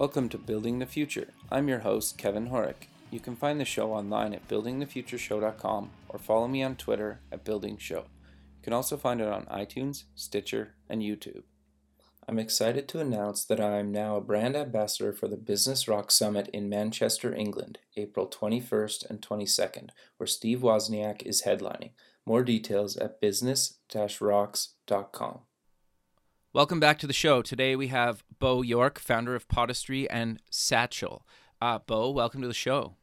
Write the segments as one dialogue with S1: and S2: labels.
S1: Welcome to Building the Future. I'm your host, Kevin Horek. You can find the show online at buildingthefutureshow.com or follow me on Twitter at buildingshow. You can also find it on iTunes, Stitcher, and YouTube. I'm excited to announce that I am now a brand ambassador for the Business Rock Summit in Manchester, England, April 21st and 22nd, where Steve Wozniak is headlining. More details at business-rocks.com.
S2: Welcome back to the show. Today we have Beau York, founder of Podastery and Satchel. Uh, Beau, welcome to the show.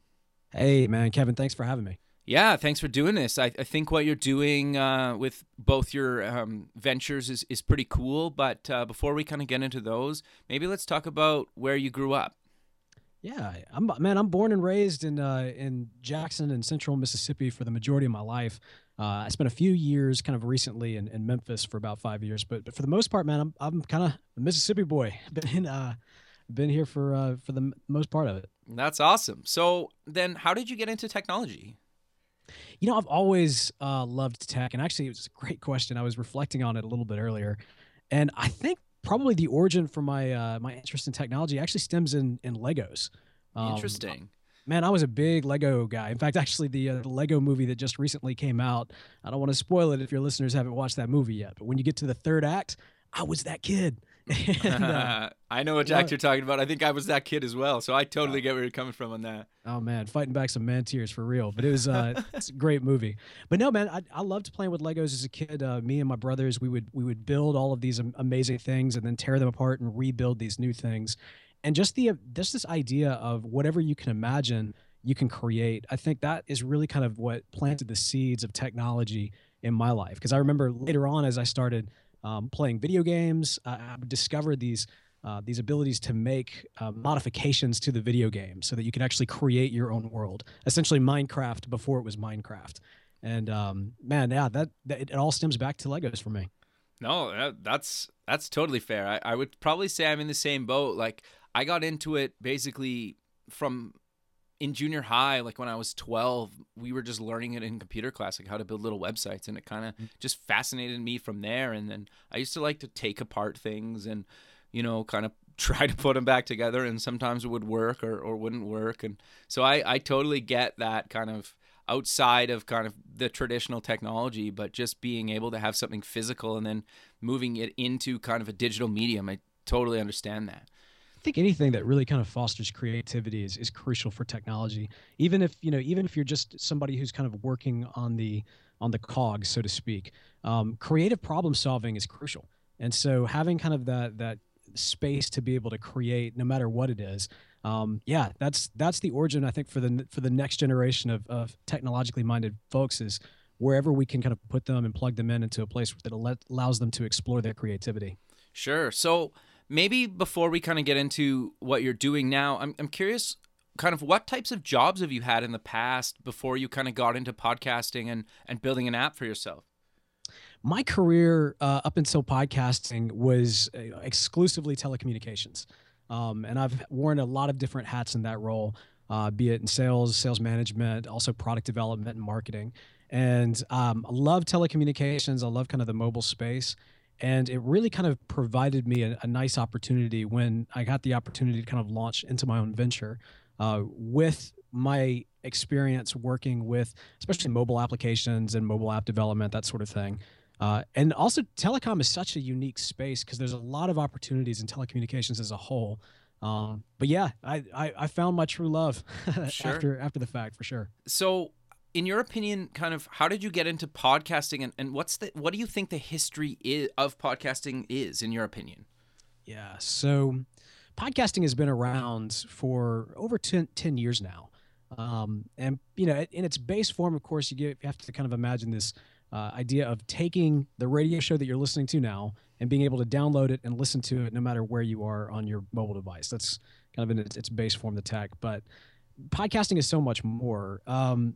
S3: Hey, man, Kevin, thanks for having me.
S2: Yeah, thanks for doing this. I, I think what you're doing uh, with both your um, ventures is, is pretty cool. But uh, before we kind of get into those, maybe let's talk about where you grew up.
S3: Yeah, I'm man. I'm born and raised in uh, in Jackson in Central Mississippi for the majority of my life. Uh, I spent a few years, kind of recently, in, in Memphis for about five years. But, but for the most part, man, I'm I'm kind of a Mississippi boy. Been uh, been here for uh, for the most part of it.
S2: That's awesome. So then, how did you get into technology?
S3: You know, I've always uh, loved tech, and actually, it was a great question. I was reflecting on it a little bit earlier, and I think probably the origin for my uh, my interest in technology actually stems in in Legos.
S2: Um, Interesting.
S3: Man, I was a big Lego guy. In fact, actually, the, uh, the Lego movie that just recently came out, I don't want to spoil it if your listeners haven't watched that movie yet, but when you get to the third act, I was that kid.
S2: and, uh, I know what Jack you're talking about. I think I was that kid as well, so I totally get where you're coming from on that.
S3: Oh man, fighting back some man tears for real. But it was uh, it's a great movie. But no, man, I, I loved playing with Legos as a kid. Uh, me and my brothers, we would we would build all of these amazing things and then tear them apart and rebuild these new things. And just the just this idea of whatever you can imagine, you can create. I think that is really kind of what planted the seeds of technology in my life. Because I remember later on, as I started um, playing video games, I discovered these uh, these abilities to make uh, modifications to the video game so that you can actually create your own world. Essentially, Minecraft before it was Minecraft. And um, man, yeah, that, that, it all stems back to Legos for me.
S2: No, that's that's totally fair. I, I would probably say I'm in the same boat. Like I got into it basically from in junior high, like when I was 12, we were just learning it in computer class, like how to build little websites. And it kind of mm. just fascinated me from there. And then I used to like to take apart things and, you know, kind of try to put them back together. And sometimes it would work or, or wouldn't work. And so I, I totally get that kind of outside of kind of the traditional technology, but just being able to have something physical and then moving it into kind of a digital medium. I totally understand that.
S3: Think anything that really kind of fosters creativity is, is crucial for technology. Even if you know, even if you're just somebody who's kind of working on the on the cog, so to speak, um, creative problem solving is crucial. And so having kind of that that space to be able to create, no matter what it is, um, yeah, that's that's the origin I think for the for the next generation of, of technologically minded folks is wherever we can kind of put them and plug them in into a place that allows them to explore their creativity.
S2: Sure. So maybe before we kind of get into what you're doing now, I'm, I'm curious kind of what types of jobs have you had in the past before you kind of got into podcasting and, and building an app for yourself?
S3: My career uh, up until podcasting was uh, exclusively telecommunications. Um, and I've worn a lot of different hats in that role, uh, be it in sales, sales management, also product development and marketing. And um, I love telecommunications. I love kind of the mobile space and it really kind of provided me a, a, nice opportunity when I got the opportunity to kind of launch into my own venture uh, with my experience working with especially mobile applications and mobile app development, that sort of thing. Uh, and also, telecom is such a unique space because there's a lot of opportunities in telecommunications as a whole. Um, but yeah, I, I, I, found my true love sure. after after the fact for sure.
S2: So in your opinion, kind of how did you get into podcasting and, and what's the what do you think the history is, of podcasting is in your opinion?
S3: Yeah. So podcasting has been around for over 10, 10 years now. Um, and you know, in its base form, of course, you, get, you have to kind of imagine this uh, idea of taking the radio show that you're listening to now and being able to download it and listen to it no matter where you are on your mobile device. That's kind of in its, its base form, the tech. But podcasting is so much more. Um,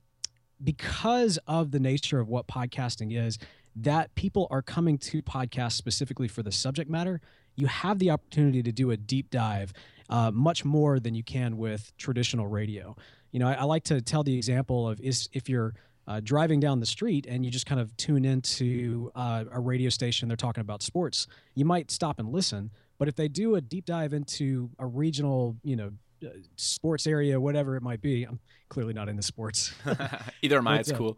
S3: because of the nature of what podcasting is, that people are coming to podcasts specifically for the subject matter, you have the opportunity to do a deep dive uh, much more than you can with traditional radio. You know, I, I like to tell the example of is if you're uh, driving down the street and you just kind of tune into uh, a radio station, they're talking about sports, you might stop and listen. But if they do a deep dive into a regional, you know, sports area, whatever it might be, I'm clearly not into sports.
S2: Either am I. It's uh, cool.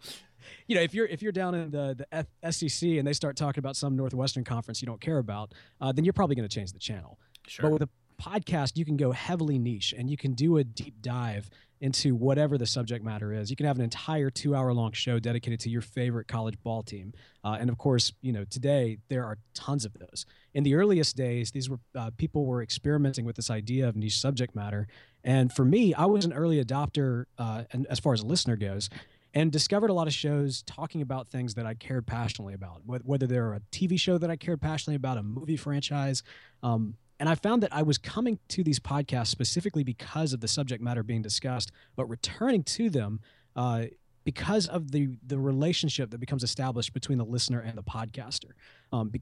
S3: You know, if you're if you're down in the the F- SEC and they start talking about some Northwestern conference you don't care about, uh, then you're probably going to change the channel.
S2: Sure.
S3: But with a podcast, you can go heavily niche and you can do a deep dive into whatever the subject matter is. You can have an entire two hour long show dedicated to your favorite college ball team. Uh, and of course, you know, today there are tons of those. In the earliest days, these were uh, people were experimenting with this idea of niche subject matter. And for me, I was an early adopter, uh, and as far as a listener goes, and discovered a lot of shows talking about things that I cared passionately about, whether they're a TV show that I cared passionately about, a movie franchise, um, and I found that I was coming to these podcasts specifically because of the subject matter being discussed, but returning to them uh, because of the the relationship that becomes established between the listener and the podcaster. Um, be,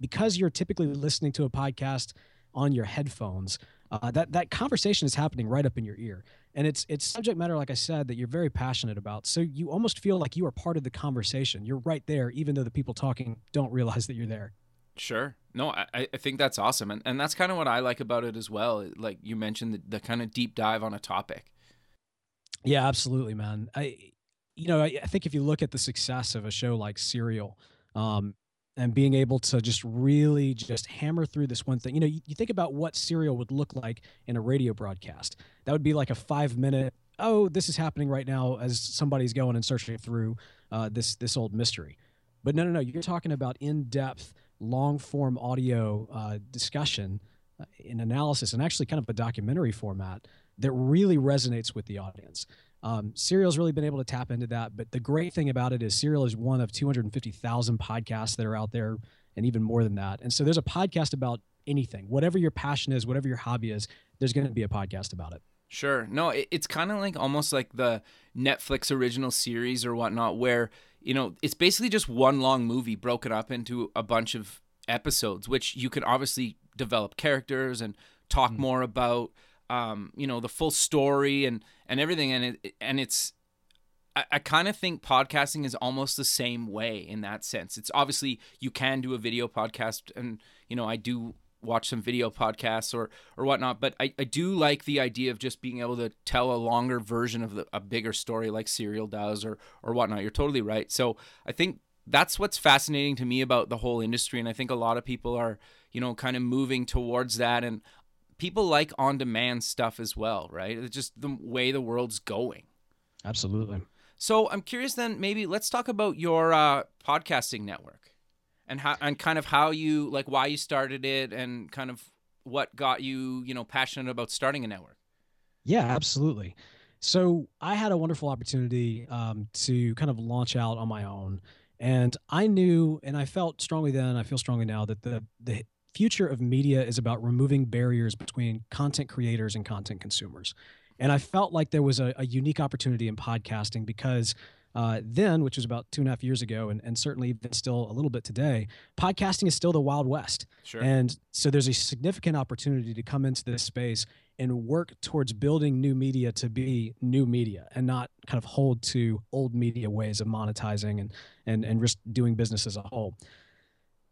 S3: because you're typically listening to a podcast on your headphones, uh, that that conversation is happening right up in your ear, and it's it's subject matter, like I said, that you're very passionate about. So you almost feel like you are part of the conversation. You're right there, even though the people talking don't realize that you're there.
S2: Sure. No, I, I think that's awesome. And, and that's kind of what I like about it as well. Like you mentioned, the, the kind of deep dive on a topic.
S3: Yeah, absolutely, man. I, you know, I, I think if you look at the success of a show like Serial, um, and being able to just really just hammer through this one thing, you know, you, you think about what Serial would look like in a radio broadcast. That would be like a five minute, oh, this is happening right now as somebody's going and searching through uh, this this old mystery. But no, no, no, you're talking about in depth long form audio uh, discussion uh, in analysis and actually kind of a documentary format that really resonates with the audience. Um, Serial's really been able to tap into that. But the great thing about it is Serial is one of 250,000 podcasts that are out there and even more than that. And so there's a podcast about anything, whatever your passion is, whatever your hobby is, there's going to be a podcast about it.
S2: Sure. No, it, it's kind of like almost like the Netflix original series or whatnot, where you know, it's basically just one long movie broken up into a bunch of episodes, which you can obviously develop characters and talk mm. more about, um, you know, the full story and and everything. And it and it's, I, I kind of think podcasting is almost the same way in that sense. It's obviously you can do a video podcast, and you know, I do watch some video podcasts or or whatnot. But I, I do like the idea of just being able to tell a longer version of the, a bigger story like Serial does or or whatnot. You're totally right. So I think that's what's fascinating to me about the whole industry, and I think a lot of people are you know kind of moving towards that and. People like on demand stuff as well, right? It's just the way the world's going.
S3: Absolutely.
S2: So I'm curious then, maybe let's talk about your uh, podcasting network and how and kind of how you like why you started it and kind of what got you you know passionate about starting a network.
S3: Yeah absolutely. So i had a wonderful opportunity um, to kind of launch out on my own and i knew and i felt strongly then i feel strongly now that the the future of media is about removing barriers between content creators and content consumers. And i felt like there was a, a unique opportunity in podcasting because uh, then, which was about two and a half years ago, and, and certainly even still a little bit today, podcasting is still the Wild West.
S2: Sure.
S3: And so there's a significant opportunity to come into this space and work towards building new media to be new media and not kind of hold to old media ways of monetizing and and and just doing business as a whole.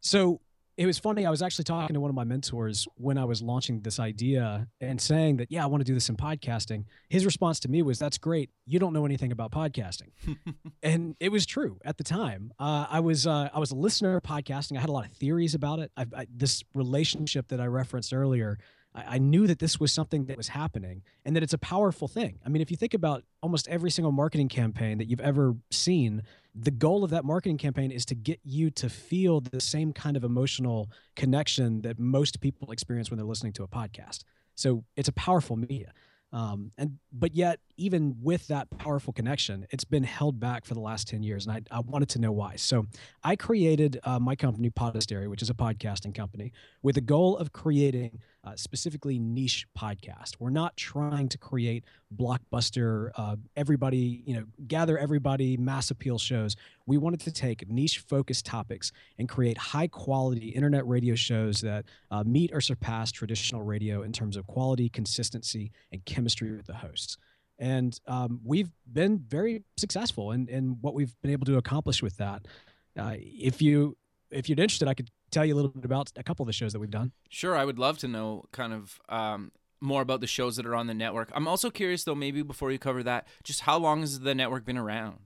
S3: So it was funny. I was actually talking to one of my mentors when I was launching this idea and saying that, yeah, I want to do this in podcasting. His response to me was, that's great. You don't know anything about podcasting. and it was true at the time. Uh, I was, uh, I was a listener of podcasting. I had a lot of theories about it. I, I, this relationship that I referenced earlier, I, I knew that this was something that was happening and that it's a powerful thing. I mean, if you think about almost every single marketing campaign that you've ever seen, the goal of that marketing campaign is to get you to feel the same kind of emotional connection that most people experience when they're listening to a podcast. So it's a powerful media. Um, and but yet, even with that powerful connection, it's been held back for the last ten years, and I, I wanted to know why. So I created uh, my company, Podastery, which is a podcasting company, with the goal of creating uh, specifically niche podcast. We're not trying to create blockbuster, uh, everybody, you know, gather everybody, mass appeal shows. We wanted to take niche focused topics and create high quality internet radio shows that uh, meet or surpass traditional radio in terms of quality, consistency, and chemistry with the hosts. And um, we've been very successful in, in what we've been able to accomplish with that. Uh, if you if you're interested, I could tell you a little bit about a couple of the shows that we've done.
S2: Sure, I would love to know kind of um, more about the shows that are on the network. I'm also curious, though, maybe before you cover that, just how long has the network been around?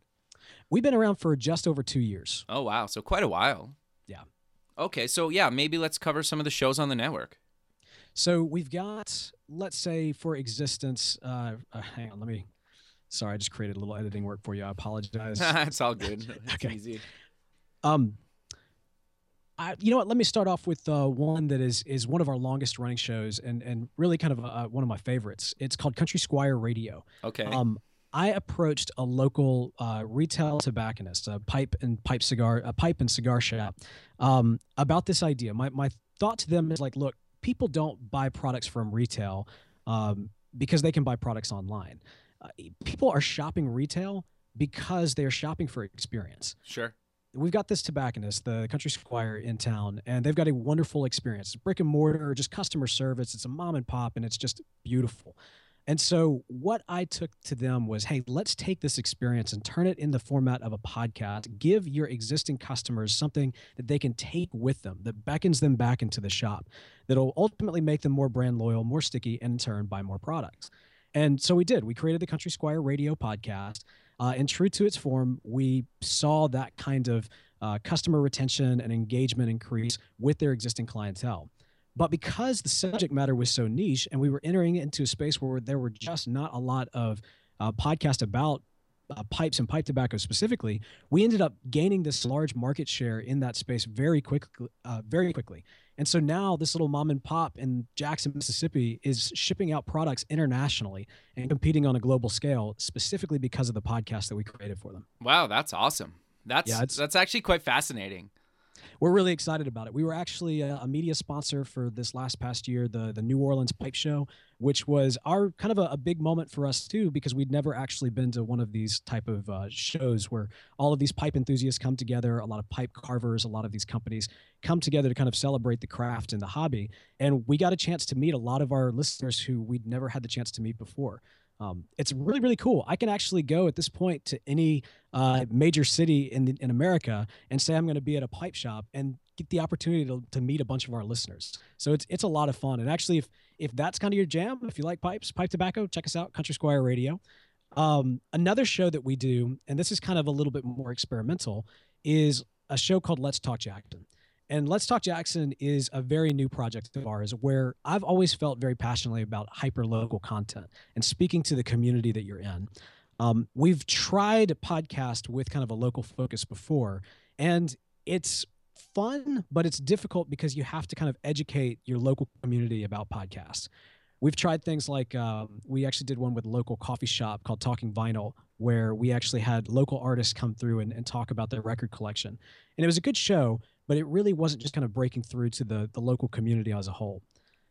S3: We've been around for just over two years.
S2: Oh, wow. So quite a while.
S3: Yeah.
S2: Okay, so yeah, maybe let's cover some of the shows on the network.
S3: So we've got, let's say, for existence, uh, uh, hang on, let me. Sorry, I just created a little editing work for you. I apologize.
S2: it's all good. It's
S3: Okay.
S2: easy.
S3: Um, I, you know what? Let me start off with uh, one that is is one of our longest running shows and and really kind of uh, one of my favorites. It's called Country Squire Radio.
S2: Okay.
S3: Um, I approached a local uh, retail tobacconist, a pipe and pipe cigar, a pipe and cigar shop, um, about this idea. My my thought to them is like, look, people don't buy products from retail um, because they can buy products online. Uh, people are shopping retail because they're shopping for experience
S2: sure.
S3: We've got this tobacconist, the Country Squire in town, and they've got a wonderful experience. It's brick and mortar, just customer service. It's a mom and pop, and it's just beautiful. And so, what I took to them was, hey, let's take this experience and turn it in the format of a podcast. Give your existing customers something that they can take with them that beckons them back into the shop, that'll ultimately make them more brand loyal, more sticky, and in turn buy more products. And so we did. We created the Country Squire Radio podcast. Uh, and true to its form, we saw that kind of uh, customer retention and engagement increase with their existing clientele. But because the subject matter was so niche and we were entering into a space where there were just not a lot of uh, podcasts about uh, pipes and pipe tobacco specifically, we ended up gaining this large market share in that space very quickly. Uh, very quickly. And so now this little mom and pop in Jackson, Mississippi is shipping out products internationally and competing on a global scale, specifically because of the podcast that we created for them.
S2: Wow, that's awesome. That's
S3: Yeah,
S2: that's actually quite fascinating.
S3: We're really excited about it. We were actually a, a media sponsor for this last past year, the the New Orleans Pipe Show, which was our kind of a, a big moment for us too, because we'd never actually been to one of these type of uh, shows where all of these pipe enthusiasts come together. A lot of pipe carvers, a lot of these companies come together to kind of celebrate the craft and the hobby. And we got a chance to meet a lot of our listeners who we'd never had the chance to meet before. Um, it's really really cool. I can actually go at this point to any uh, major city in in America and say I'm going to be at a pipe shop and get the opportunity to, to meet a bunch of our listeners. So it's it's a lot of fun. And actually, if if that's kind of your jam, if you like pipes, pipe tobacco, check us out, Country Squire Radio. Um, another show that we do, and this is kind of a little bit more experimental, is a show called Let's Talk Jackson. And Let's Talk Jackson is a very new project of ours where I've always felt very passionately about hyper local content and speaking to the community that you're in. Um, we've tried a podcast with kind of a local focus before, and it's fun, but it's difficult because you have to kind of educate your local community about podcasts. We've tried things like um, we actually did one with a local coffee shop called Talking Vinyl, where we actually had local artists come through and, and talk about their record collection. And it was a good show, but it really wasn't just kind of breaking through to the, the local community as a whole.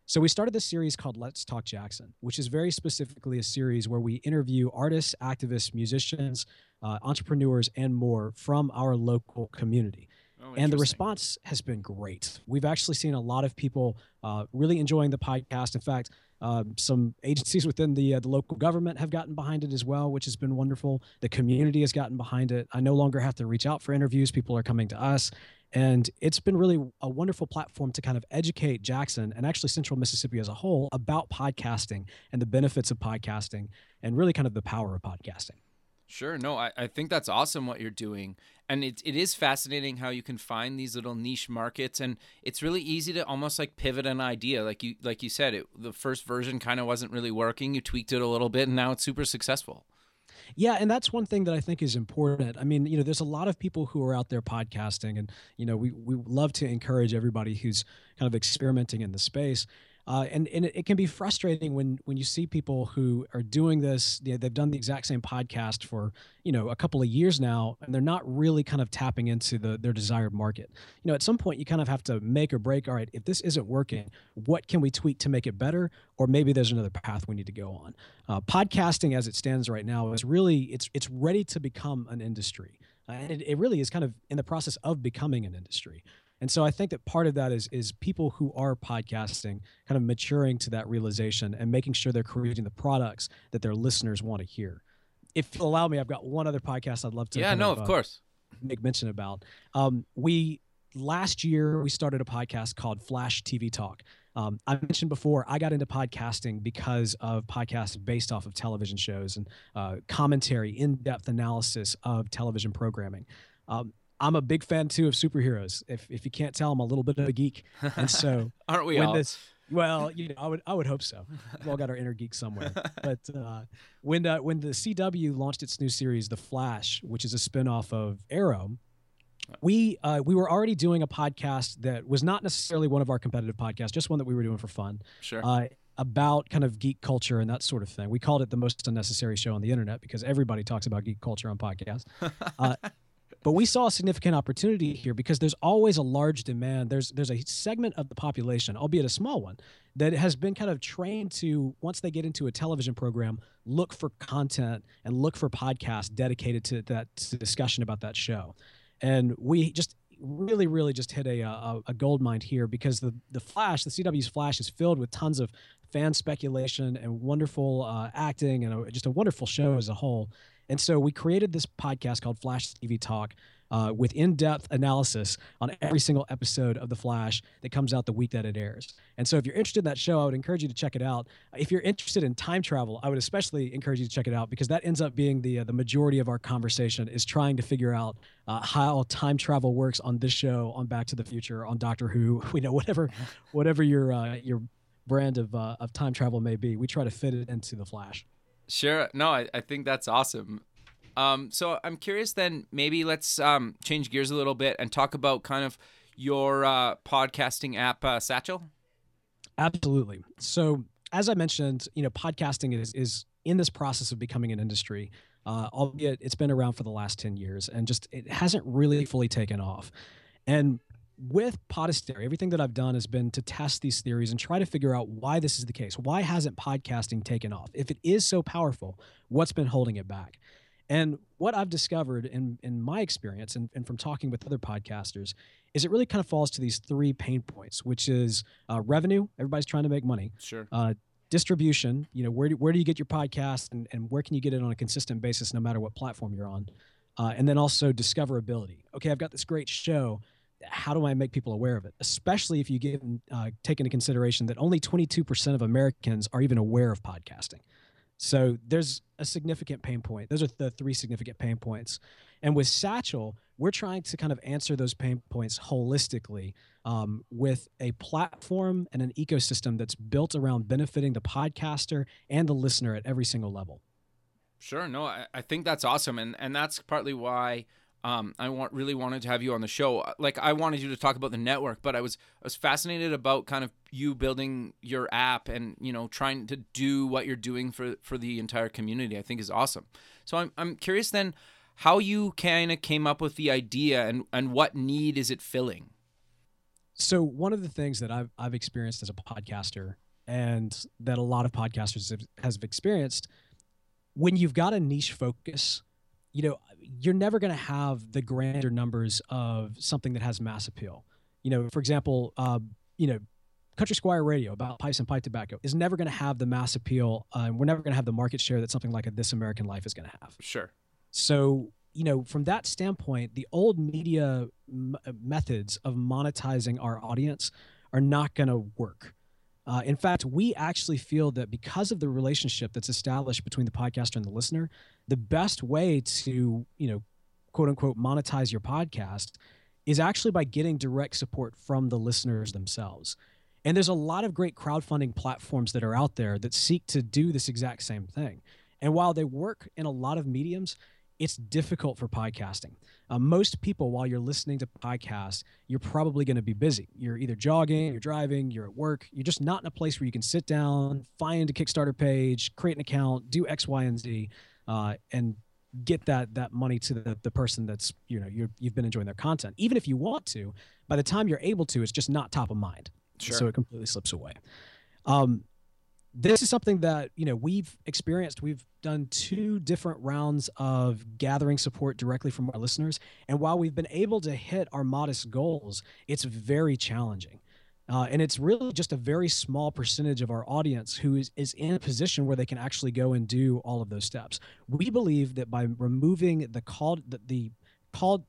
S3: So we started this series called Let's Talk Jackson, which is very specifically a series where we interview artists, activists, musicians, uh, entrepreneurs, and more from our local community
S2: Oh,
S3: and the response has been great. We've actually seen a lot of people uh, really enjoying the podcast. In fact, um, some agencies within the uh, the local government have gotten behind it as well, which has been wonderful. The community has gotten behind it. I no longer have to reach out for interviews; people are coming to us, and it's been really a wonderful platform to kind of educate Jackson and actually Central Mississippi as a whole about podcasting and the benefits of podcasting, and really kind of the power of podcasting.
S2: Sure. No, I, I think that's awesome what you're doing. And it, it is fascinating how you can find these little niche markets and it's really easy to almost like pivot an idea. Like you like you said, it the first version kind of wasn't really working. You tweaked it a little bit and now it's super successful.
S3: Yeah, and that's one thing that I think is important. I mean, you know, there's a lot of people who are out there podcasting, and you know, we we love to encourage everybody who's kind of experimenting in the space. Uh, and and it, it can be frustrating when when you see people who are doing this. You know, they've done the exact same podcast for you know a couple of years now, and they're not really kind of tapping into the their desired market. You know, at some point you kind of have to make or break. All right, if this isn't working, what can we tweak to make it better? Or maybe there's another path we need to go on. Uh, podcasting, as it stands right now, is really it's it's ready to become an industry, uh, and it, it really is kind of in the process of becoming an industry. And so I think that part of that is is people who are podcasting kind of maturing to that realization and making sure they're creating the products that their listeners want to hear. If you'll allow me, I've got one other podcast I'd love to.
S2: yeah, no, of
S3: uh,
S2: course.
S3: make mention about. Um, we last year we started a podcast called Flash TV Talk. Um, I mentioned before I got into podcasting because of podcasts based off of television shows and uh, commentary, in-depth analysis of television programming. Um, I'm a big fan too of superheroes. If if you can't tell, I'm a little bit of a geek, and so
S2: aren't we all?
S3: this well, you know, I would I would hope so. We've all got our inner geek somewhere. But uh, when uh, when the CW launched its new series, The Flash, which is a spinoff of Arrow, we uh, we were already doing a podcast that was not necessarily one of our competitive podcasts, just one that we were doing for fun.
S2: Sure.
S3: Uh, about kind of geek culture and that sort of thing. We called it the most unnecessary show on the internet because everybody talks about geek culture on podcasts. But we saw a significant opportunity here because there's always a large demand. There's there's a segment of the population, albeit a small one, that has been kind of trained to once they get into a television program, look for content and look for podcasts dedicated to that to discussion about that show. And we just really, really just hit a, a, a gold mine here because the the Flash, the CW's Flash, is filled with tons of fan speculation and wonderful uh, acting and a, just a wonderful show as a whole. And so we created this podcast called Flash TV Talk uh, with in depth analysis on every single episode of The Flash that comes out the week that it airs. And so if you're interested in that show, I would encourage you to check it out. If you're interested in time travel, I would especially encourage you to check it out because that ends up being the, uh, the majority of our conversation is trying to figure out uh, how time travel works on this show, on Back to the Future, on Doctor Who, you know, whatever, whatever your, uh, your brand of, uh, of time travel may be. We try to fit it into The Flash.
S2: Sure. No, I, I think that's awesome. Um, so I'm curious then, maybe let's um, change gears a little bit and talk about kind of your uh, podcasting app, uh, Satchel.
S3: Absolutely. So as I mentioned, you know, podcasting is, is in this process of becoming an industry, uh, albeit it's been around for the last 10 years and just it hasn't really fully taken off. And with Podastery, everything that I've done has been to test these theories and try to figure out why this is the case. Why hasn't podcasting taken off? If it is so powerful, what's been holding it back? And what I've discovered in, in my experience and, and from talking with other podcasters is it really kind of falls to these three pain points, which is uh, revenue. Everybody's trying to make money.
S2: Sure.
S3: Uh, distribution. You know, where do, where do you get your podcast and, and where can you get it on a consistent basis no matter what platform you're on? Uh, and then also discoverability. Okay, I've got this great show. How do I make people aware of it? Especially if you give uh, take into consideration that only 22% of Americans are even aware of podcasting. So there's a significant pain point. Those are the three significant pain points. And with Satchel, we're trying to kind of answer those pain points holistically um, with a platform and an ecosystem that's built around benefiting the podcaster and the listener at every single level.
S2: Sure. No, I, I think that's awesome. And, and that's partly why um, I want really wanted to have you on the show. Uh, like I wanted you to talk about the network, but I was I was fascinated about kind of you building your app and you know trying to do what you're doing for for the entire community. I think is awesome. So I'm I'm curious then how you kind of came up with the idea and and what need is it filling.
S3: So one of the things that I've I've experienced as a podcaster and that a lot of podcasters have, has experienced when you've got a niche focus you know, you're never going to have the grander numbers of something that has mass appeal. You know, for example, uh, you know, Country Squire Radio about pipes and pipe tobacco is never going to have the mass appeal. Uh, we're never going to have the market share that something like a This American Life is going to have.
S2: Sure.
S3: So, you know, from that standpoint, the old media m- methods of monetizing our audience are not going to work. Uh, in fact, we actually feel that because of the relationship that's established between the podcaster and the listener, the best way to, you know, quote unquote, monetize your podcast is actually by getting direct support from the listeners themselves. And there's a lot of great crowdfunding platforms that are out there that seek to do this exact same thing. And while they work in a lot of mediums, it's difficult for podcasting. Uh, most people, while you're listening to podcasts, you're probably going to be busy. You're either jogging, you're driving, you're at work. You're just not in a place where you can sit down, find a Kickstarter page, create an account, do X, Y, and Z, uh, and get that that money to the, the person that's you know you you've been enjoying their content. Even if you want to, by the time you're able to, it's just not top of mind.
S2: Sure.
S3: So it completely slips away. Um, this is something that you know we've experienced. We've done two different rounds of gathering support directly from our listeners. And while we've been able to hit our modest goals it's very challenging. Uh, and it's really just a very small percentage of our audience who is, is in a position where they can actually go and do all of those steps. We believe that by removing the called the, the called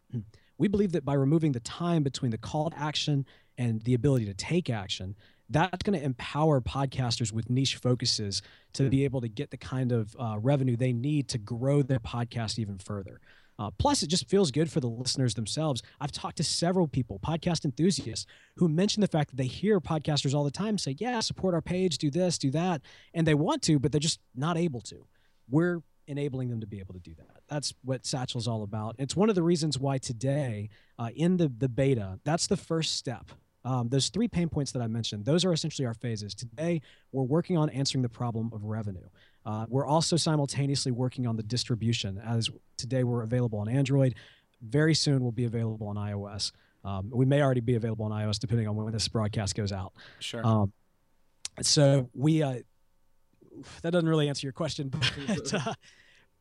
S3: we believe that by removing the time between the call to action and the ability to take action, that's going to empower podcasters with niche focuses to be able to get the kind of uh, revenue they need to grow their podcast even further. Uh, plus, it just feels good for the listeners themselves. I've talked to several people, podcast enthusiasts, who mention the fact that they hear podcasters all the time say, Yeah, support our page, do this, do that. And they want to, but they're just not able to. We're enabling them to be able to do that. That's what Satchel's all about. It's one of the reasons why today, uh, in the, the beta, that's the first step um, those three pain points that I mentioned, those are essentially our phases. Today, we're working on answering the problem of revenue. Uh, we're also simultaneously working on the distribution, as today we're available on Android. Very soon, we'll be available on iOS. Um, we may already be available on iOS depending on when this broadcast goes out.
S2: Sure.
S3: Um, so we uh, that doesn't really answer your question, but uh,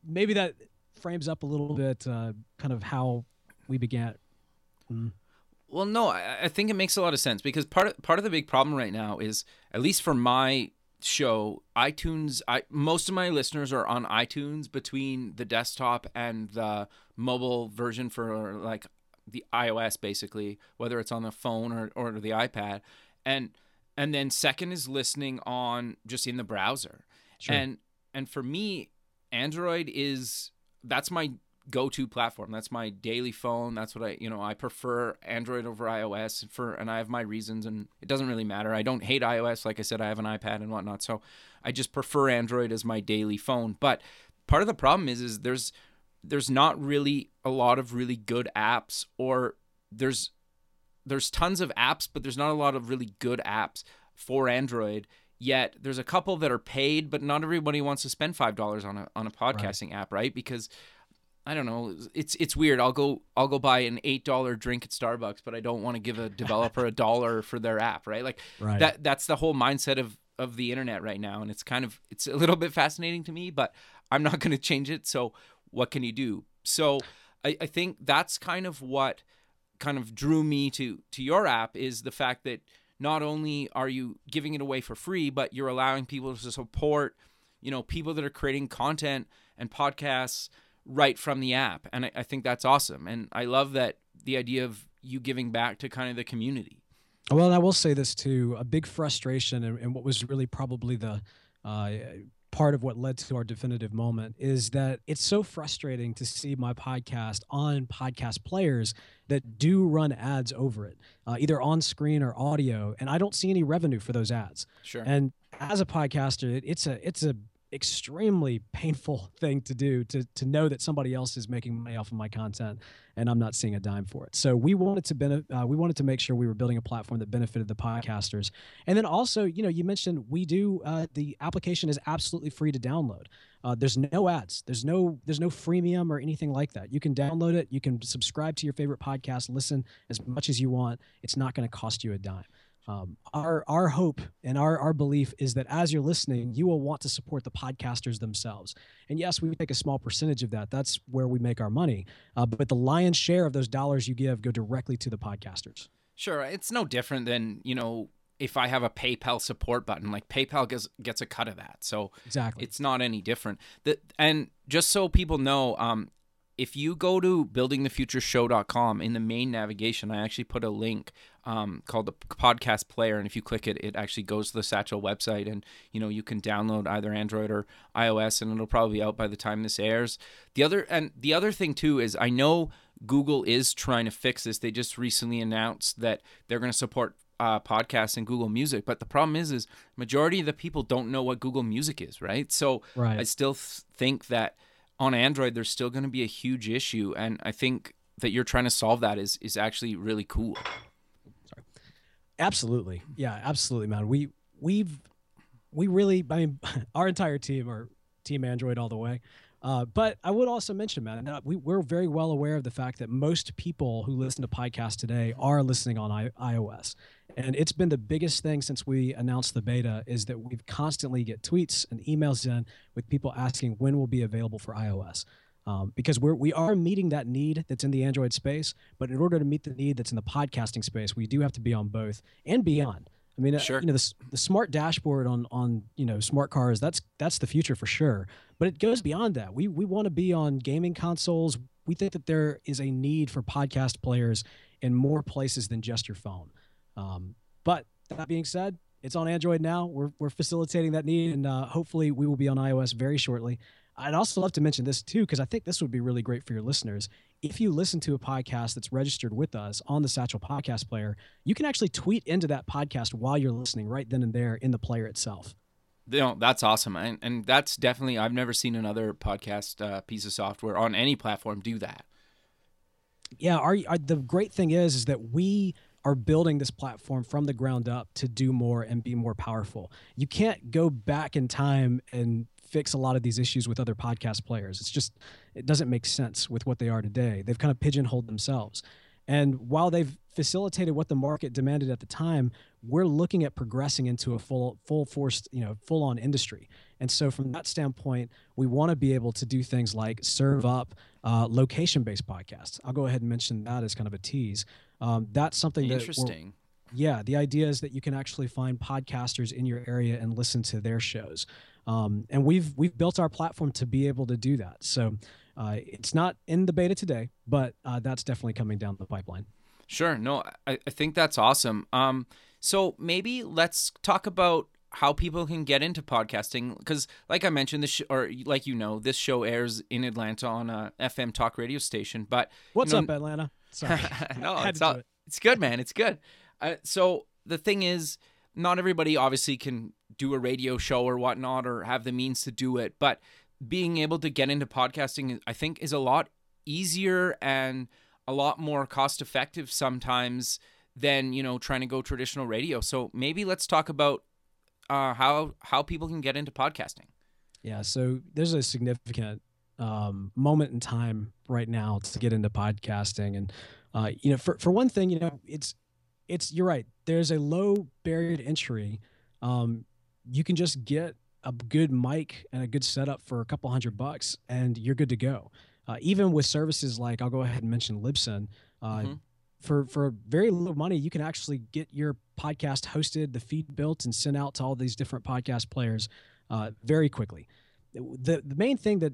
S3: maybe that frames up a little bit uh, kind of how we began.
S2: Mm. Well, no, I, I think it makes a lot of sense because part of part of the big problem right now is, at least for my show, iTunes. I most of my listeners are on iTunes between the desktop and the mobile version for like the iOS, basically, whether it's on the phone or or the iPad, and and then second is listening on just in the browser, sure. and and for me, Android is that's my go-to platform. That's my daily phone. That's what I, you know, I prefer Android over iOS for, and I have my reasons, and it doesn't really matter. I don't hate iOS. Like I said, I have an iPad and whatnot, so I just prefer Android as my daily phone. But part of the problem is, is there's there's not really a lot of really good apps, or there's there's tons of apps, but there's not a lot of really good apps for Android. Yet there's a couple that are paid, but not everybody wants to spend five dollars on a on a podcasting right. app, right? Because I don't know. It's it's weird. I'll go I'll go buy an eight dollar drink at Starbucks, but I don't want to give a developer a dollar for their app, right? Like right. that that's the whole mindset of of the internet right now, and it's kind of it's a little bit fascinating to me, but I'm not going to change it. So what can you do? So I, I think that's kind of what kind of drew me to to your app is the fact that not only are you giving it away for free, but you're allowing people to support, you know, people that are creating content and podcasts right from the app. And I, I think that's awesome. And I love that the idea of you giving back to kind of the community.
S3: Well, and I will say this too: a big frustration, and, and what was really probably the uh, part of what led to our definitive moment is that it's so frustrating to see my podcast on podcast players that do run ads over it, uh, either on screen or audio, and I don't see any revenue for those ads.
S2: Sure.
S3: And as a podcaster, it, it's a it's a extremely painful thing to do to to know that somebody else is making money off of my content and I'm not seeing a dime for it. So we wanted to benefit, uh, we wanted to make sure we were building a platform that benefited the podcasters. And then also, you know, you mentioned we do uh, the application is absolutely free to download. Uh, there's no ads. There's no there's no freemium or anything like that. You can download it. You can subscribe to your favorite podcast, listen as much as you want. It's not going to cost you a dime. Um, our our hope and our our belief is that as you're listening, you will want to support the podcasters themselves. And yes, we take a small percentage of that. That's where we make our money. Uh, but the lion's share of those dollars you give go directly to the podcasters.
S2: Sure, it's no different than you know if I have a PayPal support button, like PayPal gets gets a cut of that. So
S3: exactly,
S2: it's not any different. That and just so people know, um, if you go to buildingthefutureshow.com in the main navigation, I actually put a link um, called the podcast player, and if you click it, it actually goes to the Satchel website, and you know you can download either Android or iOS, and it'll probably be out by the time this airs. The other and the other thing too is I know Google is trying to fix this. They just recently announced that they're going to support uh, podcasts and Google Music. But the problem is, is majority of the people don't know what Google Music is, right? So
S3: right.
S2: I still th- think that on Android, there's still going to be a huge issue, and I think that you're trying to solve that is is actually really cool.
S3: Sorry. Absolutely, yeah, absolutely, man. We we've we really, I mean, our entire team are Team Android all the way. Uh, but I would also mention, man, we, we're very well aware of the fact that most people who listen to podcasts today are listening on I- iOS. And it's been the biggest thing since we announced the beta is that we've constantly get tweets and emails in with people asking when will be available for iOS. Um, because we're we are meeting that need that's in the Android space, but in order to meet the need that's in the podcasting space, we do have to be on both and beyond. I mean, uh, sure. you know, the, the smart dashboard on on you know smart cars that's that's the future for sure. But it goes beyond that. We we want to be on gaming consoles. we think that there is a need for podcast players in more places than just your phone. Um, but that being said, it's on Android now. We're, we're facilitating that need, and uh, hopefully we will be on iOS very shortly. I'd also love to mention this too, because I think this would be really great for your listeners. If you listen to a podcast that's registered with us on the Satchel Podcast Player, you can actually tweet into that podcast while you're listening right then and there in the player itself.
S2: You know, that's awesome. And, and that's definitely, I've never seen another podcast uh, piece of software on any platform do that.
S3: Yeah. Our, our, the great thing is, is that we are building this platform from the ground up to do more and be more powerful. You can't go back in time and fix a lot of these issues with other podcast players. It's just it doesn't make sense with what they are today. They've kind of pigeonholed themselves. And while they've facilitated what the market demanded at the time, we're looking at progressing into a full full forced, you know, full on industry. And so from that standpoint, we want to be able to do things like serve up uh, location based podcasts. I'll go ahead and mention that as kind of a tease. Um, that's something
S2: interesting.
S3: yeah, the idea is that you can actually find podcasters in your area and listen to their shows. Um, and we've we've built our platform to be able to do that. So uh, it's not in the beta today, but uh, that's definitely coming down the pipeline.
S2: Sure. No, I, I think that's awesome. Um, so maybe let's talk about how people can get into podcasting because like i mentioned this sh- or like you know this show airs in atlanta on a fm talk radio station but
S3: what's
S2: you
S3: know, up atlanta sorry
S2: no it's, all, it. it's good man it's good uh, so the thing is not everybody obviously can do a radio show or whatnot or have the means to do it but being able to get into podcasting i think is a lot easier and a lot more cost effective sometimes than you know trying to go traditional radio so maybe let's talk about uh, how how people can get into podcasting.
S3: Yeah, so there's a significant um, moment in time right now to get into podcasting, and uh, you know, for for one thing, you know, it's it's you're right. There's a low barrier to entry. Um, you can just get a good mic and a good setup for a couple hundred bucks, and you're good to go. Uh, even with services like I'll go ahead and mention Libsyn. Uh, mm-hmm for for very low money, you can actually get your podcast hosted, the feed built, and sent out to all these different podcast players uh, very quickly. The the main thing that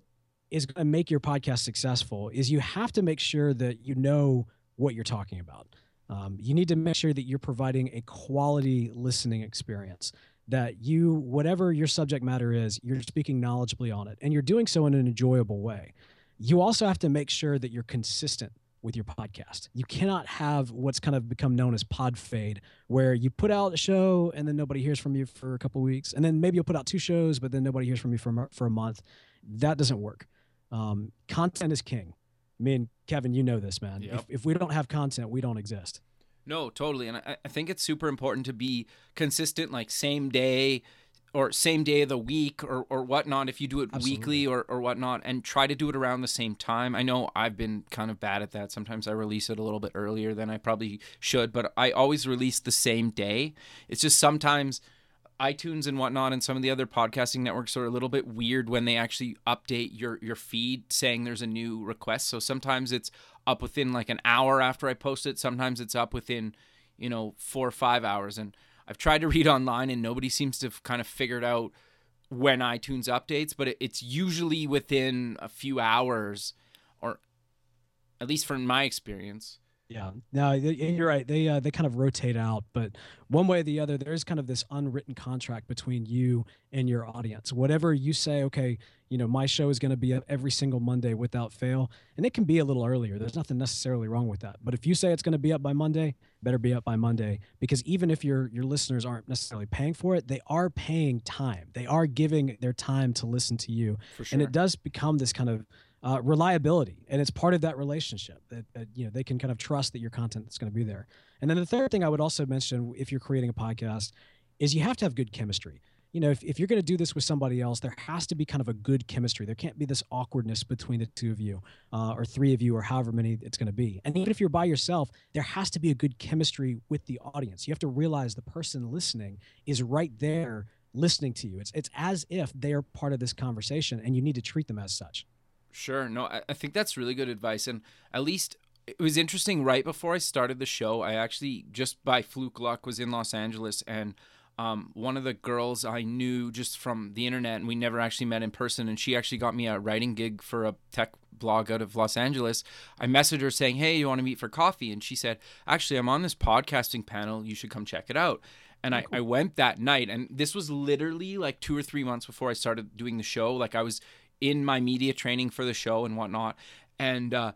S3: is going to make your podcast successful is you have to make sure that you know what you're talking about. Um, you need to make sure that you're providing a quality listening experience. That you, whatever your subject matter is, you're speaking knowledgeably on it, and you're doing so in an enjoyable way. You also have to make sure that you're consistent with your podcast. You cannot have what's kind of become known as pod fade, where you put out a show and then nobody hears from you for a couple weeks, and then maybe you'll put out two shows, but then nobody hears from you for for a month. That doesn't work. Um, content is king. I mean, Kevin, you know this, man. Yep. If, if we don't have content, we don't exist.
S2: No, totally, and I, I think it's super important to be consistent, like same day or same day of the week or, or whatnot if you do it Absolutely. weekly or, or whatnot and try to do it around the same time i know i've been kind of bad at that sometimes i release it a little bit earlier than i probably should but i always release the same day it's just sometimes itunes and whatnot and some of the other podcasting networks are a little bit weird when they actually update your your feed saying there's a new request. So sometimes it's up within like an hour after i post it. Sometimes it's up within you know four or five hours. And I've tried to read online and nobody seems to have kind of figured out when iTunes updates, but it's usually within a few hours, or at least from my experience.
S3: Yeah, no, you're right. They uh, they kind of rotate out, but one way or the other, there is kind of this unwritten contract between you and your audience. Whatever you say, okay, you know, my show is going to be up every single Monday without fail, and it can be a little earlier. There's nothing necessarily wrong with that. But if you say it's going to be up by Monday, better be up by Monday because even if your your listeners aren't necessarily paying for it, they are paying time. They are giving their time to listen to you,
S2: sure.
S3: and it does become this kind of uh, reliability, and it's part of that relationship that, that, you know they can kind of trust that your content is going to be there. And then the third thing I would also mention, if you're creating a podcast, is you have to have good chemistry. You know, if, if you're going to do this with somebody else, there has to be kind of a good chemistry. There can't be this awkwardness between the two of you, uh, or three of you, or however many it's going to be. And even if you're by yourself, there has to be a good chemistry with the audience. You have to realize the person listening is right there listening to you. It's it's as if they are part of this conversation, and you need to treat them as such.
S2: Sure. No, I, I think that's really good advice. And at least it was interesting right before I started the show. I actually, just by fluke luck, was in Los Angeles and um, one of the girls I knew just from the internet, and we never actually met in person. And she actually got me a writing gig for a tech blog out of Los Angeles. I messaged her saying, "Hey, you want to meet for coffee?" And she said, "Actually, I'm on this podcasting panel. You should come check it out." And I, I went that night, and this was literally like two or three months before I started doing the show. Like I was in my media training for the show and whatnot, and uh,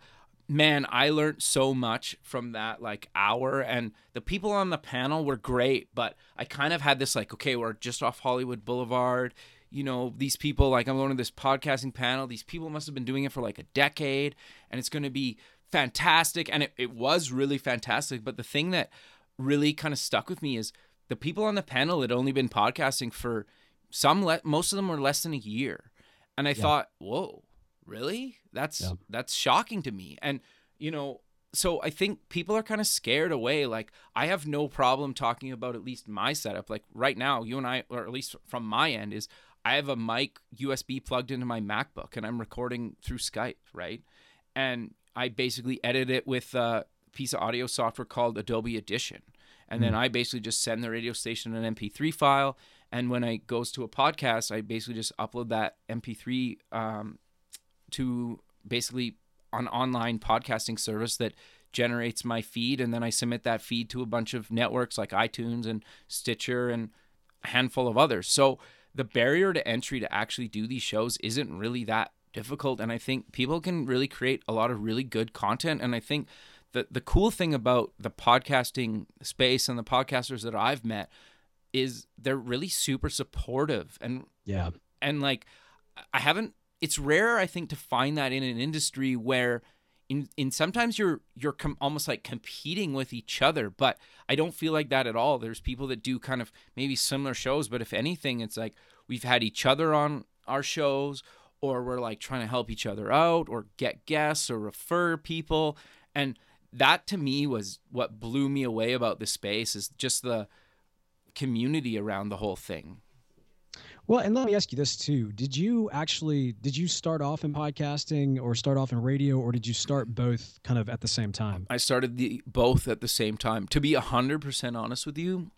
S2: man, I learned so much from that like hour and the people on the panel were great, but I kind of had this like, okay, we're just off Hollywood Boulevard. You know, these people like I'm going to this podcasting panel. These people must have been doing it for like a decade and it's going to be fantastic. And it, it was really fantastic. But the thing that really kind of stuck with me is the people on the panel had only been podcasting for some, le- most of them were less than a year. And I yeah. thought, whoa, really? That's yeah. that's shocking to me. And you know so i think people are kind of scared away like i have no problem talking about at least my setup like right now you and i or at least from my end is i have a mic usb plugged into my macbook and i'm recording through skype right? And i basically edit it with a piece of audio software called adobe audition and then hmm. i basically just send the radio station an mp3 file and when I goes to a podcast, I basically just upload that MP3 um, to basically an online podcasting service that generates my feed. And then I submit that feed to a bunch of networks like iTunes and Stitcher and a handful of others. So the barrier to entry to actually do these shows isn't really that difficult. And I think people can really create a lot of really good content. And I think the the cool thing about the podcasting space and the podcasters that I've met is they're really super supportive and
S3: yeah.
S2: and like I haven't it's rare I think to find that in an industry where in in sometimes you're you're com- almost like competing with each other but I don't feel like that at all. There's people that do kind of maybe similar shows but if anything it's like we've had each other on our shows or we're like trying to help each other out or get guests or refer people. And that to me was what blew me away about the space is just the community around the whole thing
S3: well, and let me ask you this too. Did you actually did you start off in podcasting or start off in radio or did you start both kind of at the same time?
S2: I started the both at the same time. To be 100% honest with you,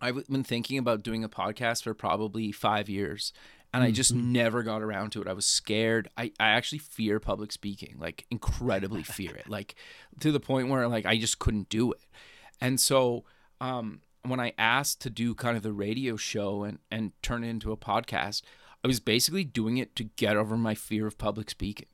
S2: I've been thinking about doing a podcast for probably 5 years and I just mm-hmm. never got around to it. I was scared. I, I actually fear public speaking, like incredibly fear it, like to the point where like I just couldn't do it. And so um, when I asked to do kind of the radio show and and turn it into a podcast, I was basically doing it to get over my fear of public speaking.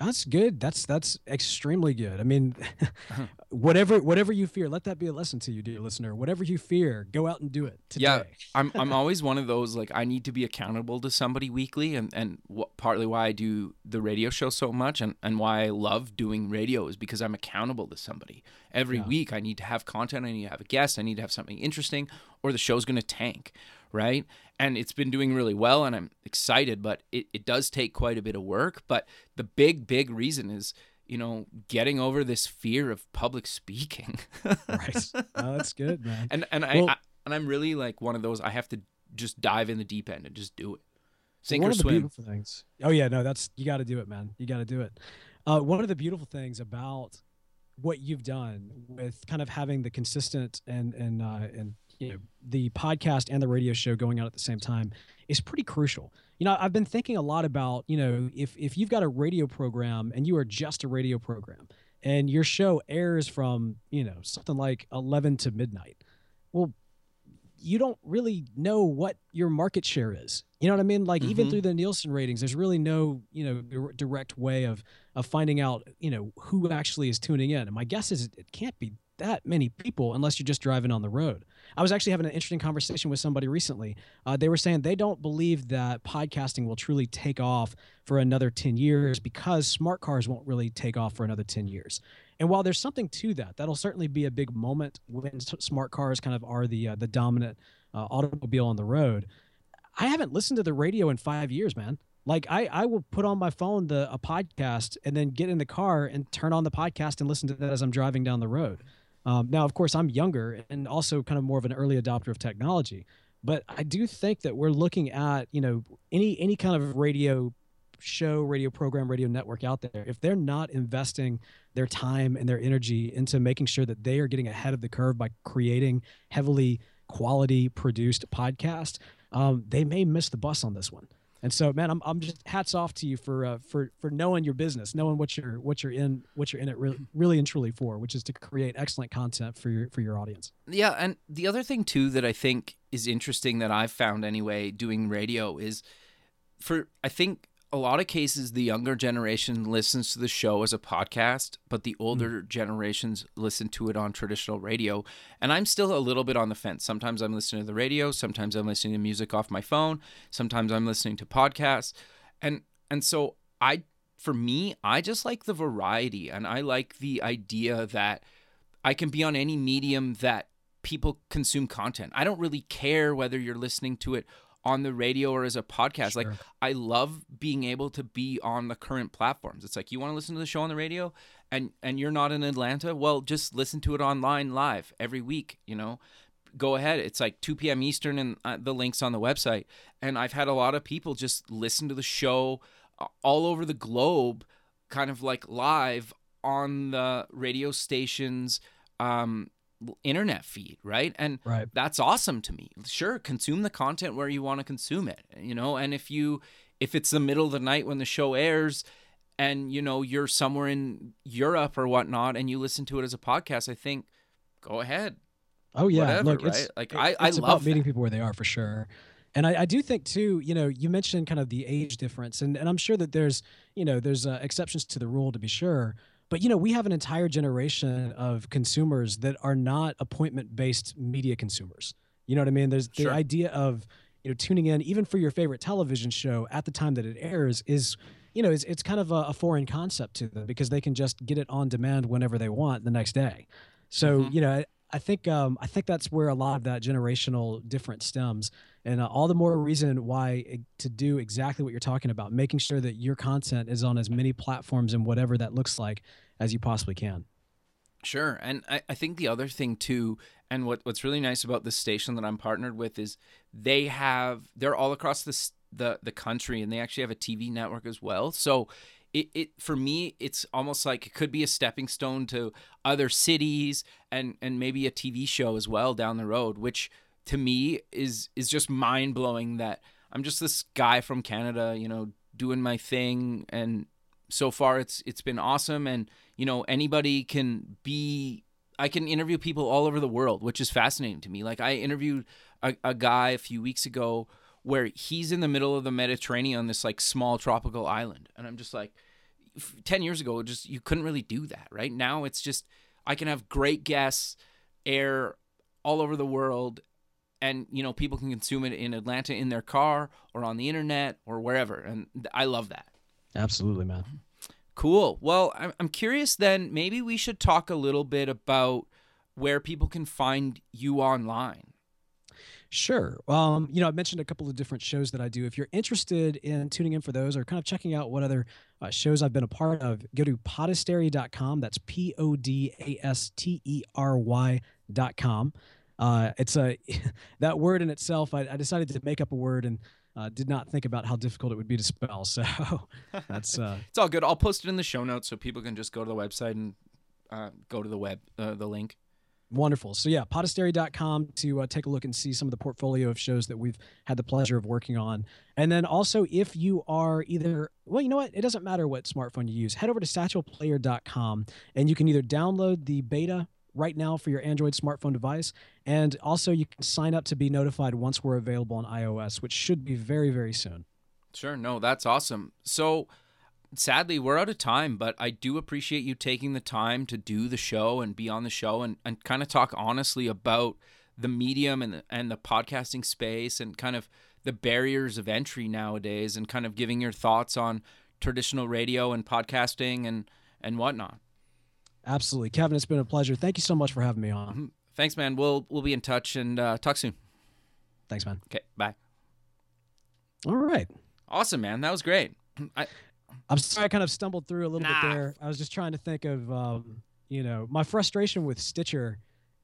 S3: That's good. That's that's extremely good. I mean, uh-huh. whatever whatever you fear, let that be a lesson to you, dear listener. Whatever you fear, go out and do it today.
S2: Yeah, I'm I'm always one of those like I need to be accountable to somebody weekly, and and what, partly why I do the radio show so much, and and why I love doing radio is because I'm accountable to somebody every yeah. week. I need to have content. I need to have a guest. I need to have something interesting, or the show's going to tank right? And it's been doing really well and I'm excited, but it, it does take quite a bit of work. But the big, big reason is, you know, getting over this fear of public speaking.
S3: right. Oh, that's good, man.
S2: And and well, I, I, and I'm really like one of those I have to just dive in the deep end and just do it. Sink or swim.
S3: the beautiful things. Oh yeah, no, that's you got to do it, man. You got to do it. Uh, one of the beautiful things about what you've done with kind of having the consistent and and uh, and you know the podcast and the radio show going on at the same time is pretty crucial. You know, I've been thinking a lot about, you know, if if you've got a radio program and you are just a radio program and your show airs from, you know, something like 11 to midnight. Well, you don't really know what your market share is. You know what I mean? Like mm-hmm. even through the Nielsen ratings, there's really no, you know, direct way of of finding out, you know, who actually is tuning in. And my guess is it can't be that many people unless you're just driving on the road. I was actually having an interesting conversation with somebody recently. Uh, they were saying they don't believe that podcasting will truly take off for another 10 years because smart cars won't really take off for another 10 years. And while there's something to that, that'll certainly be a big moment when smart cars kind of are the uh, the dominant uh, automobile on the road. I haven't listened to the radio in five years, man. Like I, I will put on my phone the a podcast and then get in the car and turn on the podcast and listen to that as I'm driving down the road. Um, now, of course, I'm younger and also kind of more of an early adopter of technology, but I do think that we're looking at you know any any kind of radio show, radio program, radio network out there. If they're not investing their time and their energy into making sure that they are getting ahead of the curve by creating heavily quality produced podcast, um, they may miss the bus on this one. And so, man, I'm, I'm just hats off to you for uh, for for knowing your business, knowing what you're what you're in what you're in it really, really and truly for, which is to create excellent content for your for your audience.
S2: Yeah, and the other thing too that I think is interesting that I've found anyway doing radio is for I think a lot of cases the younger generation listens to the show as a podcast but the older mm. generations listen to it on traditional radio. And i'm still a little bit on the fence. Sometimes i'm listening to the radio sometimes i'm listening to music off my phone sometimes i'm listening to podcasts. And and so i for me i just like the variety and i like the idea that i can be on any medium that people consume content. I don't really care whether you're listening to it on the radio or as a podcast. Sure. Like I love being able to be on the current platforms. It's like you want to listen to the show on the radio and and you're not in Atlanta, well, just listen to it online live every week, you know. Go ahead. It's like 2 p.m. Eastern and uh, the links on the website. And I've had a lot of people just listen to the show uh, all over the globe kind of like live on the radio stations um, internet feed, right? And
S3: right.
S2: that's awesome to me. Sure, consume the content where you want to consume it, you know. And if you if it's the middle of the night when the show airs and you know you're somewhere in Europe or whatnot and you listen to it as a podcast, I think go ahead.
S3: Oh yeah,
S2: Whatever,
S3: look,
S2: right?
S3: it's
S2: like I, I love
S3: about meeting
S2: that.
S3: people where they are for sure. And I, I, do think too, you know, you mentioned kind of the age difference, and, and I'm sure that there's, you know, there's uh, exceptions to the rule to be sure. But you know, we have an entire generation of consumers that are not appointment-based media consumers. You know what I mean? There's the
S2: Sure.
S3: idea of you know tuning in even for your favorite television show at the time that it airs is you know it's, it's kind of a, a foreign concept to them because they can just get it on demand whenever they want the next day. So
S2: Mhm.
S3: you know I, I think um, I think that's where a lot of that generational difference stems, and uh, all the more reason why eh, to do exactly what you're talking about, making sure that your content is on as many platforms and whatever that looks like as you possibly can.
S2: Sure. And I, I think the other thing too, and what, what's really nice about this station that I'm partnered with is they have they're all across the the the country and they actually have a TV network as well. So it, it for me it's almost like it could be a stepping stone to other cities and and maybe a TV show as well down the road, which to me is is just mind blowing that I'm just this guy from Canada, you know, doing my thing. And so far it's it's been awesome. And you know anybody can be i can interview people all over the world which is fascinating to me. Like i interviewed a, a guy a few weeks ago where he's in the middle of the mediterranean on this like small tropical island. And i'm just like 10 years ago just you couldn't really do that right? Now it's just i can have great guests air all over the world and you know people can consume it in atlanta in their car or on the internet or wherever and i love that
S3: Absolutely, man.
S2: Cool. Well, I'm I'm curious then, maybe we should talk a little bit about where people can find you online.
S3: Sure. Um, you know, I mentioned a couple of different shows that I do. If you're interested in tuning in for those or kind of checking out what other uh, shows I've been a part of, go to podastery.com. That's P O D A S T E R Y.com. Uh, it's a that word in itself. I, I decided to make up a word and uh, did not think about how difficult it would be to spell. So that's uh,
S2: It's all good. I'll post it in the show notes so people can just go to the website and uh, go to the web uh, the link.
S3: Wonderful. So yeah, podastery.com to uh, take a look and see some of the portfolio of shows that we've had the pleasure of working on. And then also if you are either well, you know what? It doesn't matter what smartphone you use. Head over to satchelplayer.com and you can either download the beta right now for your Android smartphone device and also you can sign up to be notified once we're available on iOS, which should be very very soon.
S2: Sure. No, that's awesome. So sadly, we're out of time, but I do appreciate you taking the time to do the show and be on the show and, and kind of talk honestly about the medium and the, and the podcasting space and kind of the barriers of entry nowadays and kind of giving your thoughts on traditional radio and podcasting and, and whatnot.
S3: Absolutely. Kevin, it's been a pleasure. Thank you so much for having me on.
S2: Mhm. Thanks, man. We'll we'll be in touch and uh, talk soon.
S3: Thanks, man.
S2: Okay, bye.
S3: All right.
S2: Awesome, man. That was great. I,
S3: I'm sorry I kind of stumbled through a little
S2: Nah.
S3: bit there. I was just trying to think of, um, you know, my frustration with Stitcher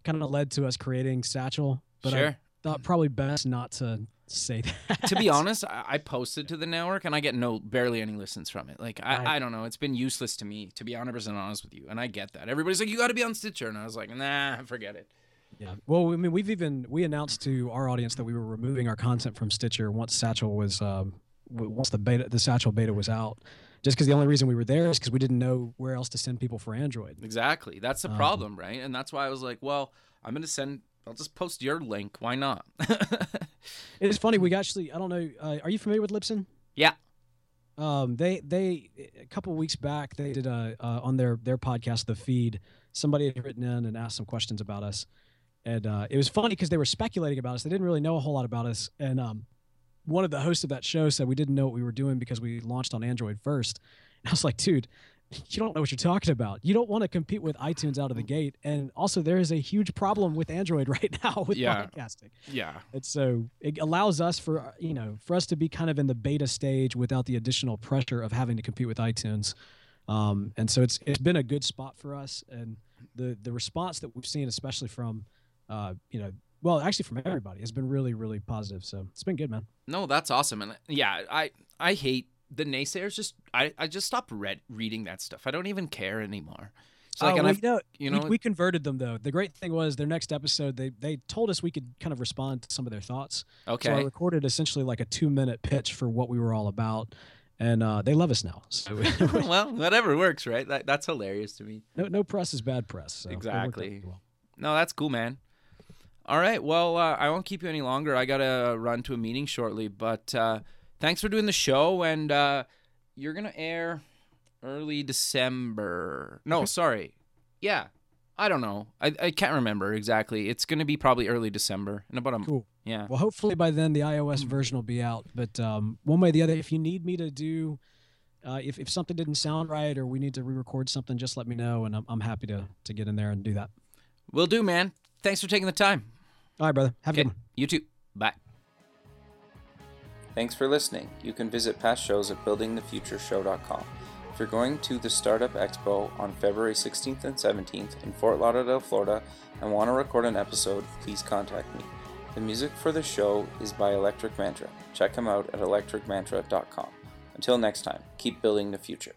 S3: kind of led to us creating Satchel, but
S2: sure.
S3: I thought probably best not to say that.
S2: to be honest, I, I posted to the network and I get no barely any listens from it. Like I,
S3: Right.
S2: I don't know, it's been useless to me to be 100 percent honest with you, and I get that. Everybody's like, you got to be on Stitcher, and I was like, nah, forget it.
S3: yeah. Well, I mean, we've even we announced to our audience that we were removing our content from Stitcher once Satchel was um, once the beta, the Satchel beta was out. Just because the only reason we were there is because we didn't know where else to send people for Android.
S2: Exactly. That's the
S3: Um,
S2: problem, right? And that's why I was like, well, I'm gonna send. I'll just post your link. Why not?
S3: It's funny. We actually, I don't know. Uh, are you familiar with Libsyn?
S2: Yeah.
S3: Um, they they a couple weeks back they did a uh, on their their podcast, The Feed. Somebody had written in and asked some questions about us, and uh, it was funny because they were speculating about us. They didn't really know a whole lot about us, and um, one of the hosts of that show said we didn't know what we were doing because we launched on Android first. And I was like, dude, you don't know what you're talking about. You don't want to compete with iTunes out of the gate, and also there is a huge problem with Android right now with
S2: Yeah.
S3: podcasting.
S2: yeah.
S3: And so it allows us for you know for us to be kind of in the beta stage without the additional pressure of having to compete with iTunes. Um, and so it's it's been a good spot for us, and the the response that we've seen, especially from uh, you know, well, actually from everybody, has been really really positive. So it's been good, man.
S2: No, that's awesome. And yeah, I I hate the naysayers. Just I I just stopped read, reading that stuff. I don't even care anymore. Like,
S3: Oh, well,
S2: I've,
S3: you know,
S2: you
S3: we,
S2: know,
S3: we converted them though. The great thing was their next episode, they they told us we could kind of respond to some of their thoughts. Okay. So I recorded essentially like a two minute pitch for what we were all about, and uh, they love us now. So
S2: well, whatever works, right? That, that's hilarious to me.
S3: no, no press is bad press. So it worked out
S2: Exactly.
S3: well.
S2: No, that's cool, man. All right. Well, uh, I won't keep you any longer. I gotta run to a meeting shortly. But uh, thanks for doing the show, and uh, you're gonna air early December. No, sorry. Yeah, I don't know. I, I can't remember exactly. It's gonna be probably early December in about a
S3: Cool.
S2: yeah.
S3: Well, hopefully by then the iOS version will be out. But um, one way or the other, if you need me to do, uh, if if something didn't sound right or we need to re-record something, just let me know, and I'm I'm happy to to get in there and do that.
S2: We'll do, man. Thanks for taking the time.
S3: All right, brother. Have a good one.
S2: you too. Bye.
S1: Thanks for listening. You can visit past shows at buildingthefutureshow.com. If you're going to the Startup Expo on February 16th and 17th in Fort Lauderdale, Florida, and want to record an episode, please contact me. The music for the show is by Electric Mantra. Check them out at electricmantra.com. Until next time, keep building the future.